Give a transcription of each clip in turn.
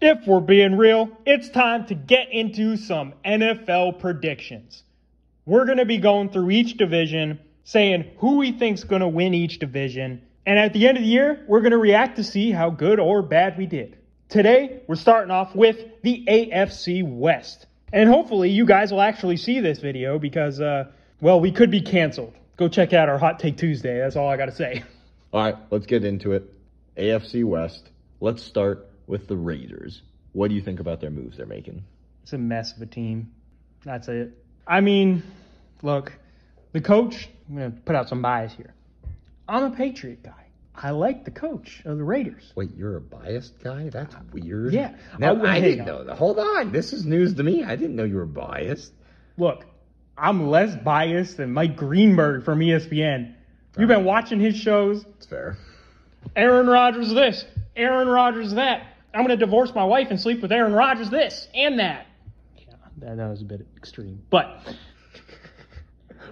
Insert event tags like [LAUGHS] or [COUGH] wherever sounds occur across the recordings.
If we're being real, it's time to get into some NFL predictions. We're going to be going through each division, saying who we think's going to win each division, and at the end of the year, we're going to react to see how good or bad we did. Today, we're starting off with the AFC West. And hopefully you guys will actually see this video because uh, well, we could be canceled. Go check out our Hot Take Tuesday. That's all I got to say. [LAUGHS] All right, let's get into it. AFC West. Let's start with the Raiders. What do you think about their moves they're making? It's a mess of a team. That's it. I mean, look, the coach, I'm going to put out some bias here. I'm a Patriot guy. I like the coach of the Raiders. Wait, you're a biased guy? That's weird. Yeah. No, oh, I- I, didn't on. know that. Hold on. This is news to me. I didn't know you were biased. Look, I'm less biased than Mike Greenberg from ESPN. You've been watching his shows. It's fair. Aaron Rodgers this, Aaron Rodgers that. I'm going to divorce my wife and sleep with Aaron Rodgers this and that. Yeah, that, that was a bit extreme. But,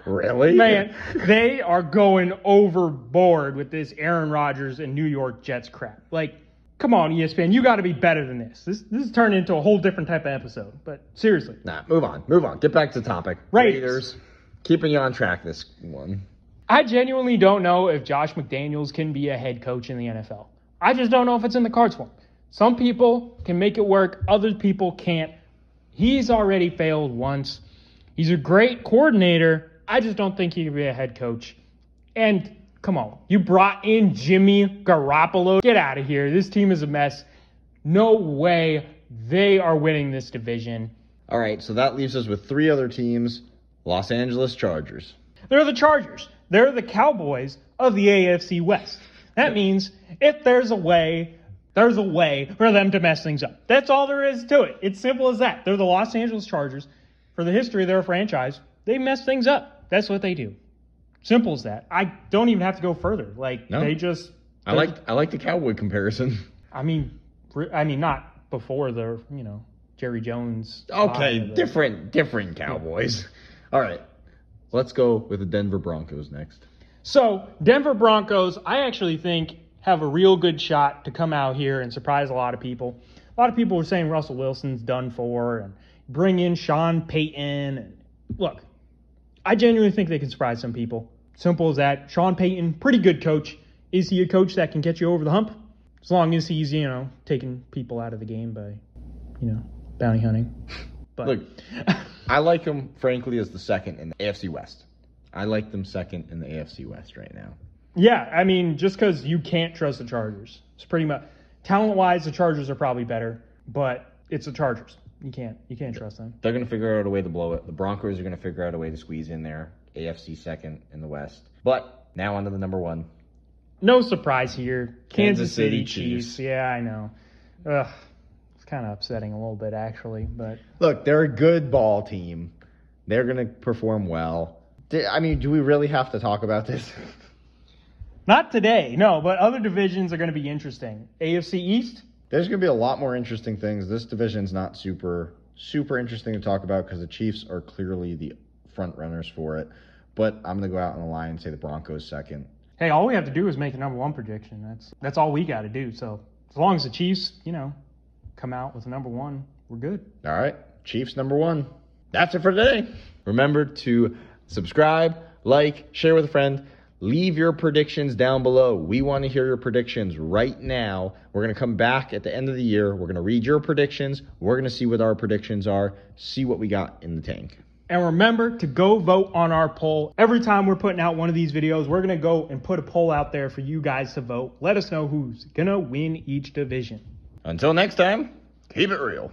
Really? man, they are going overboard with this Aaron Rodgers and New York Jets crap. Like, come on, ESPN, you got to be better than this. This this has turned into a whole different type of episode. But seriously, Nah, move on. Move on. Get back to the topic. Raiders. Keeping you on track this one. I genuinely don't know if Josh McDaniels can be a head coach in the NFL. I just don't know if it's in the cards for him. Some people can make it work, other people can't. He's already failed once. He's a great coordinator. I just don't think he can be a head coach. And come on, you brought in Jimmy Garoppolo. Get out of here. This team is a mess. No way they are winning this division. All right, so that leaves us with three other teams Los Angeles Chargers. They're the Chargers. They're the Cowboys of the AFC West. That means if there's a way, there's a way for them to mess things up. That's all there is to it. It's simple as that. They're the Los Angeles Chargers. For the history of their franchise, they mess things up. That's what they do. Simple as that. I don't even have to go further. Like No. they just. I like I like the Cowboy comparison. [LAUGHS] I mean, I mean, not before the you know Jerry Jones. Okay, the- different different Cowboys. All right. Let's go with the Denver Broncos next. So, Denver Broncos, I actually think have a real good shot to come out here and surprise a lot of people. A lot of people were saying Russell Wilson's done for and bring in Sean Payton. And look, I genuinely think they can surprise some people. Simple as that. Sean Payton, pretty good coach. Is he a coach that can get you over the hump? As long as he's, you know, taking people out of the game by, you know, bounty hunting. But Look, I like them frankly as the second in the AFC West. I like them second in the AFC West right now. Yeah, I mean, just because you can't trust the Chargers, it's pretty much talent wise, the Chargers are probably better, but it's the Chargers. You can't you can't trust them. They're going to figure out a way to blow it. The Broncos are going to figure out a way to squeeze in there. AFC second in the West. But now on to the number one. No surprise here, Kansas, Kansas City, City Chiefs. Chiefs. Yeah, I know. Ugh, it's kind of upsetting a little bit actually, but Look, they're a good ball team. They're going to perform well. I mean, do we really have to talk about this? [LAUGHS] not today. No, but other divisions are going to be interesting. AFC East. There's going to be a lot more interesting things. This division's not super super interesting to talk about because the Chiefs are clearly the front runners for it. But I'm going to go out on the line and say the Broncos second. Hey, all we have to do is make a number one prediction. That's that's all we got to do. So as long as the Chiefs, you know, come out with a number one, we're good. All right, Chiefs number one. That's it for today. Remember to subscribe, like, share with a friend. Leave your predictions down below. We want to hear your predictions right now. We're going to come back at the end of the year. We're going to read your predictions. We're going to see what our predictions are, see what we got in the tank. And remember to go vote on our poll. Every time we're putting out one of these videos, we're going to go and put a poll out there for you guys to vote. Let us know who's going to win each division. Until next time, keep it real.